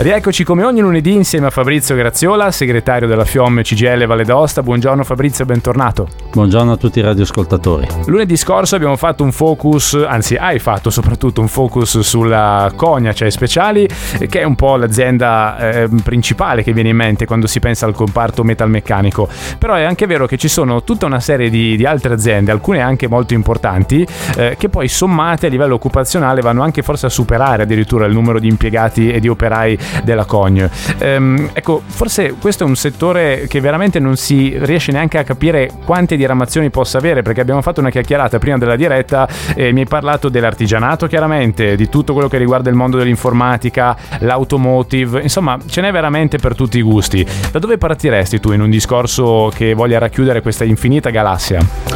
Rieccoci come ogni lunedì insieme a Fabrizio Graziola, segretario della FIOM CGL Valle d'Osta. Buongiorno Fabrizio, bentornato. Buongiorno a tutti i radioascoltatori. Lunedì scorso abbiamo fatto un focus, anzi hai fatto soprattutto un focus sulla Cogna Cioè Speciali, che è un po' l'azienda eh, principale che viene in mente quando si pensa al comparto metalmeccanico. Però è anche vero che ci sono tutta una serie di, di altre aziende, alcune anche molto importanti, eh, che poi sommate a livello occupazionale vanno anche forse a superare addirittura il numero di impiegati e di operai della Cogne. Ehm, ecco, forse questo è un settore che veramente non si riesce neanche a capire quante diramazioni possa avere, perché abbiamo fatto una chiacchierata prima della diretta e mi hai parlato dell'artigianato chiaramente, di tutto quello che riguarda il mondo dell'informatica, l'automotive, insomma ce n'è veramente per tutti i gusti. Da dove partiresti tu in un discorso che voglia racchiudere questa infinita galassia?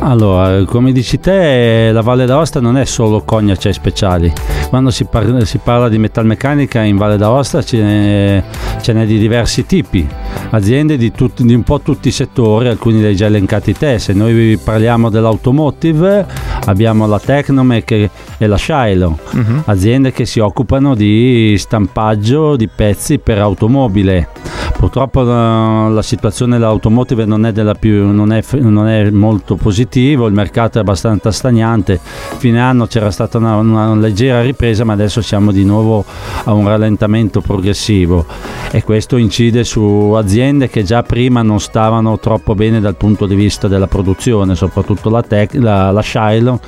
Allora, come dici te, la Valle d'Aosta non è solo cognace speciali. Quando si, par- si parla di metalmeccanica in Valle d'Aosta Aosta ce n'è, ce n'è di diversi tipi, aziende di, tutti, di, un po' tutti i settori, alcuni hai già elencati te. Se noi parliamo dell'automotive abbiamo la Tecnomec e la Shiloh, uh-huh. aziende che si occupano di stampaggio di pezzi per automobile. Purtroppo la, la situazione dell'automotive non è, più, non, è, non è, molto positiva, il mercato è abbastanza stagnante. Fine anno c'era stata una, una leggera ripresa, ma adesso siamo di nuovo a un rallentamento progressivo e questo incide su aziende che già prima non stavano troppo bene dal punto di vista della produzione, soprattutto la, Tec, la, la Shiloh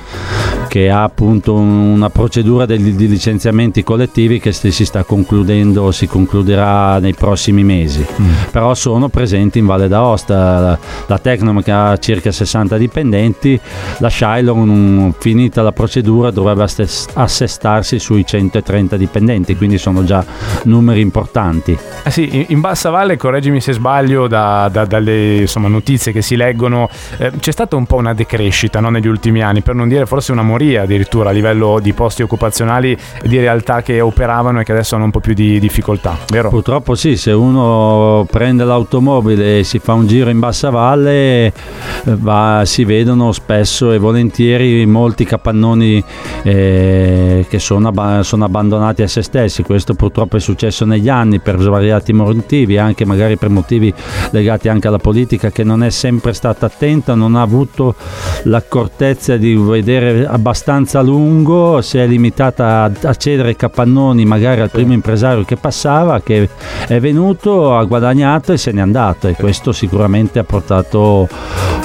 che ha appunto una procedura di, di licenziamenti collettivi che si sta concludendo, si concluderà nei prossimi mesi. Mm. Però sono presenti in Valle d'Aosta, la, la Tecnom che ha circa 60 dipendenti, la Shylon finita la procedura dovrebbe assestarsi sui 130 dipendenti, quindi sono già numeri importanti. Eh sì, in Bassa Valle, correggimi se sbaglio, da, da, dalle insomma, notizie che si leggono, eh, c'è stata un po' una decrescita no, negli ultimi anni, per non dire forse una moria addirittura a livello di posti occupazionali di realtà che operavano e che adesso hanno un po' più di difficoltà, vero? Purtroppo sì, se uno prende l'automobile e si fa un giro in bassa valle va, si vedono spesso e volentieri molti capannoni eh, che sono, sono, abbandonati a se stessi, questo purtroppo è successo negli anni per svariati motivi, anche magari per motivi legati anche alla politica che non è sempre stata attenta, non ha avuto l'accortezza di vedere abbastanza lungo, si è limitata a, cedere capannoni magari al primo impresario che passava, che è venuto, ha guadagnato e se n'è andato e questo sicuramente ha portato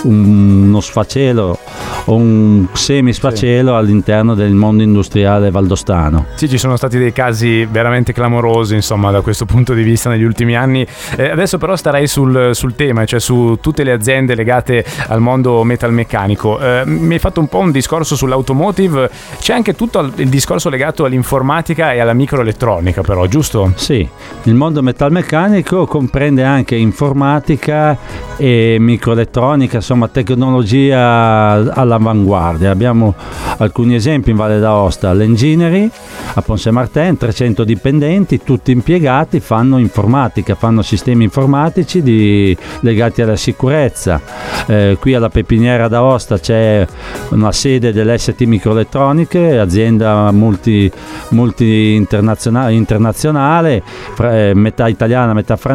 uno sfacelo o un semisfacelo sì. all'interno del mondo industriale valdostano. Sì, ci sono stati dei casi veramente clamorosi, insomma, da questo punto di vista negli ultimi anni. Eh, adesso però starei sul, sul, tema, cioè su tutte le aziende legate al mondo metalmeccanico. Eh, mi hai fatto un po' un discorso sull'automotive, c'è anche tutto il discorso legato all'informatica e alla microelettronica, però, giusto? Sì, il mondo metalmeccanico comprende anche informatica e microelettronica, insomma, tecnologia alla all'avanguardia. Abbiamo alcuni esempi in Valle d'Aosta, l'Enginery a Ponce Martin, 300 dipendenti, tutti impiegati, fanno informatica, fanno sistemi informatici di, legati alla sicurezza. Eh, qui alla Pepiniera d'Aosta c'è una sede dell'ST Microelettroniche, azienda multi, multi internazionale, internazionale eh, metà italiana, metà francese,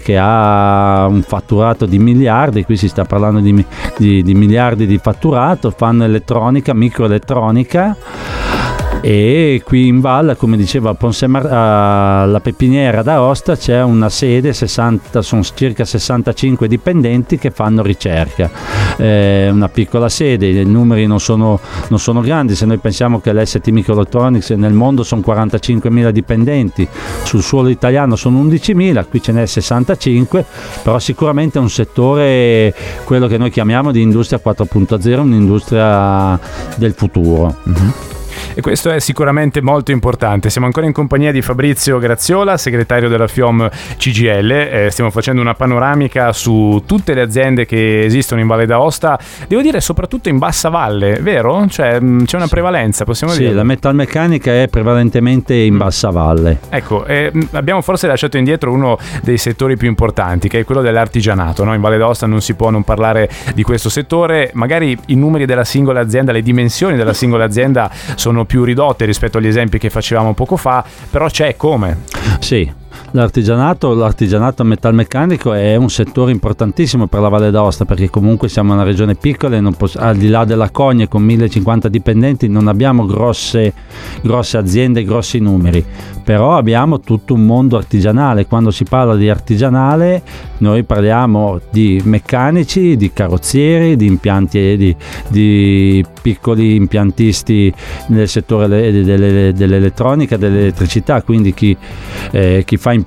che ha un fatturato di miliardi, qui si sta parlando di, di, di miliardi di fatturato fanno elettronica, microelettronica e qui in valle come diceva Ponsemar, la Pepiniera d'Aosta c'è una sede 60, sono circa 65 dipendenti che fanno ricerca eh, una piccola sede i numeri non sono, non sono grandi se noi pensiamo che l'ST Microelectronics nel mondo sono 45.000 dipendenti sul suolo italiano sono 11.000 qui ce n'è 65 però sicuramente è un settore quello che noi chiamiamo di industria 4.0 un'industria del futuro mm-hmm. E questo è sicuramente molto importante. Siamo ancora in compagnia di Fabrizio Graziola, segretario della FIOM CGL. Eh, stiamo facendo una panoramica su tutte le aziende che esistono in Valle d'Aosta. Devo dire soprattutto in Bassa Valle, vero? Cioè mm, c'è una prevalenza, possiamo sì, dire. Sì, la metalmeccanica è prevalentemente in Bassa Valle. Ecco, eh, abbiamo forse lasciato indietro uno dei settori più importanti, che è quello dell'artigianato. No? In Valle d'Aosta non si può non parlare di questo settore. Magari i numeri della singola azienda, le dimensioni della singola azienda sono più ridotte rispetto agli esempi che facevamo poco fa, però c'è come. Sì, L'artigianato, l'artigianato metalmeccanico è un settore importantissimo per la Valle d'Aosta perché comunque siamo una regione piccola e poss- al di là della Cogne con 1050 dipendenti non abbiamo grosse, grosse aziende, grossi numeri, però abbiamo tutto un mondo artigianale. Quando si parla di artigianale noi parliamo di meccanici, di carrozzieri, di impianti, di, di piccoli impiantisti nel settore dell'elettronica, dell'elettricità, quindi chi, eh, chi fa impianti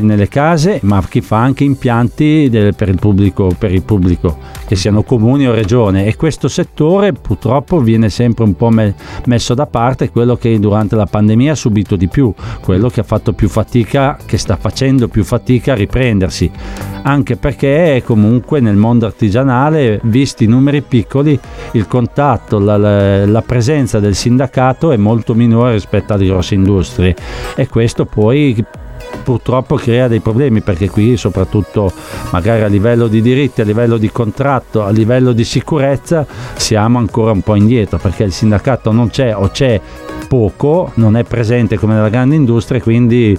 nelle case, ma chi fa anche impianti del, per, il pubblico, per il pubblico, che siano comuni o regione. E questo settore purtroppo viene sempre un po' me, messo da parte, quello che durante la pandemia ha subito di più, quello che ha fatto più fatica, che sta facendo più fatica a riprendersi, anche perché comunque nel mondo artigianale, visti i numeri piccoli, il contatto, la, la presenza del sindacato è molto minore rispetto alle grosse industrie e questo poi purtroppo crea dei problemi perché qui soprattutto magari a livello di diritti, a livello di contratto, a livello di sicurezza siamo ancora un po' indietro perché il sindacato non c'è o c'è poco, non è presente come nella grande industria, quindi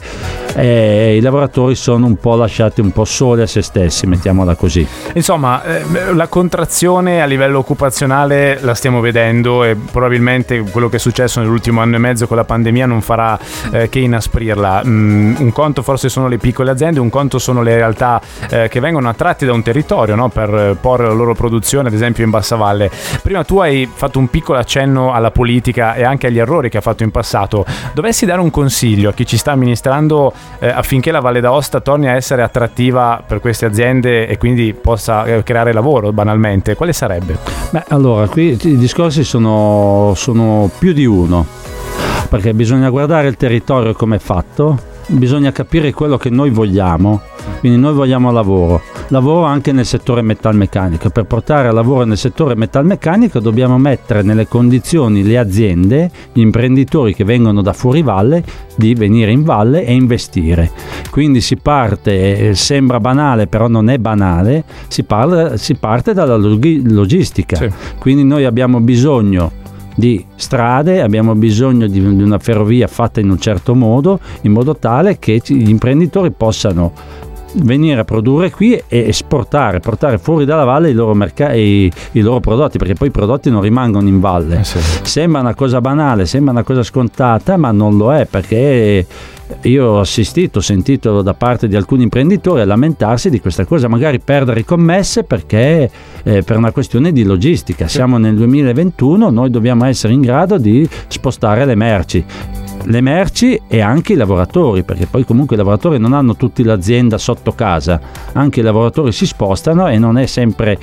eh, i lavoratori sono un po' lasciati un po' soli a se stessi, mettiamola così. Insomma, eh, la contrazione a livello occupazionale la stiamo vedendo e probabilmente quello che è successo nell'ultimo anno e mezzo con la pandemia non farà eh, che inasprirla. Mm, un conto forse sono le piccole aziende, un conto sono le realtà eh, che vengono attratti da un territorio no? per porre la loro produzione, ad esempio in Bassa Valle. Prima tu hai fatto un piccolo accenno alla politica e anche agli errori che ha fatto in passato. Dovessi dare un consiglio a chi ci sta amministrando eh, affinché la Valle d'Aosta torni a essere attrattiva per queste aziende e quindi possa eh, creare lavoro banalmente, quale sarebbe? Beh, allora, qui i discorsi sono, sono più di uno, perché bisogna guardare il territorio come è fatto, bisogna capire quello che noi vogliamo, quindi noi vogliamo lavoro, lavoro anche nel settore metalmeccanico, per portare lavoro nel settore metalmeccanico dobbiamo mettere nelle condizioni le aziende, gli imprenditori che vengono da fuori valle di venire in valle e investire. Quindi si parte, eh, sembra banale però non è banale, si, parla, si parte dalla logistica, sì. quindi noi abbiamo bisogno di strade, abbiamo bisogno di una ferrovia fatta in un certo modo, in modo tale che gli imprenditori possano venire a produrre qui e esportare, portare fuori dalla valle i loro, merc- i, i loro prodotti, perché poi i prodotti non rimangono in valle. Eh sì. Sembra una cosa banale, sembra una cosa scontata, ma non lo è, perché io ho assistito, ho sentito da parte di alcuni imprenditori a lamentarsi di questa cosa, magari perdere commesse perché eh, per una questione di logistica. Siamo nel 2021, noi dobbiamo essere in grado di spostare le merci le merci e anche i lavoratori, perché poi comunque i lavoratori non hanno tutti l'azienda sotto casa, anche i lavoratori si spostano e non è sempre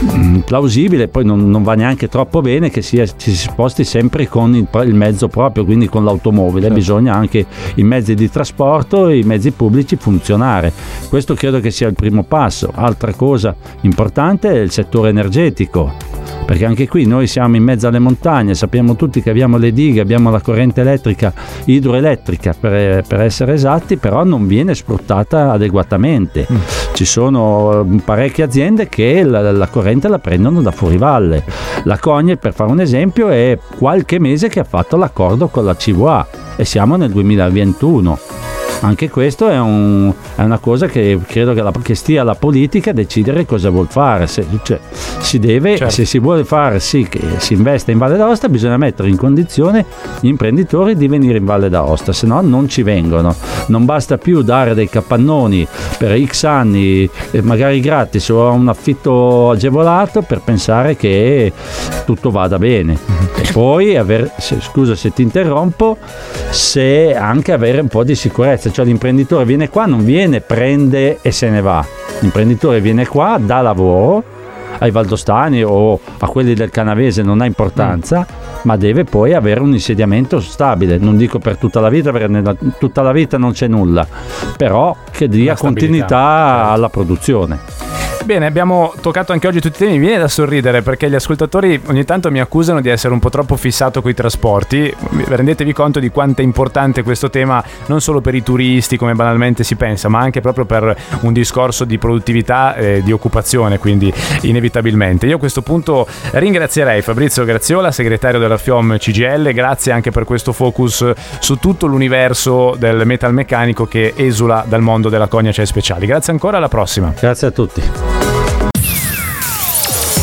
mh, mm, plausibile, poi non, non, va neanche troppo bene che sia, ci si sposti sempre con il, il mezzo proprio, quindi con l'automobile, certo. bisogna anche i mezzi di trasporto e i mezzi pubblici funzionare. Questo credo che sia il primo passo. Altra cosa importante è il settore energetico perché anche qui noi siamo in mezzo alle montagne, sappiamo tutti che abbiamo le dighe, abbiamo la corrente elettrica, idroelettrica per, per essere esatti, però non viene sfruttata adeguatamente. Mm. Ci sono mm, parecchie aziende che la, la, corrente la prendono da fuori valle. La Cogne, per fare un esempio, è qualche mese che ha fatto l'accordo con la CVA e siamo nel 2021 anche questo è, un, è una cosa che credo che, la, che, stia alla politica decidere cosa vuol fare. Se, cioè, si deve, certo. se si vuole fare sì che si investe in Valle d'Aosta, bisogna mettere in condizione gli imprenditori di venire in Valle d'Aosta, se no non ci vengono. Non basta più dare dei capannoni per X anni, eh, magari gratis o un affitto agevolato per pensare che tutto vada bene. E poi, aver, se, scusa se ti interrompo, se anche avere un po' di sicurezza cioè l'imprenditore viene qua, non viene, prende e se ne va. L'imprenditore viene qua, dà lavoro ai valdostani o a quelli del canavese non ha importanza, mm. ma deve poi avere un insediamento stabile. Non dico per tutta la vita, perché nella, tutta la vita non c'è nulla, però che dia continuità certo. alla produzione. Bene, abbiamo toccato anche oggi tutti i temi. Mi viene da sorridere perché gli ascoltatori ogni tanto mi accusano di essere un po' troppo fissato con i trasporti. Rendetevi conto di quanto è importante questo tema non solo per i turisti, come banalmente si pensa, ma anche proprio per un discorso di produttività e di occupazione, quindi inevitabilmente. Io a questo punto ringrazierei Fabrizio Graziola, segretario della FIOM CGL, grazie anche per questo focus su tutto l'universo del metalmeccanico che esula dal mondo della cognace speciali. Grazie ancora, alla prossima. Grazie a tutti.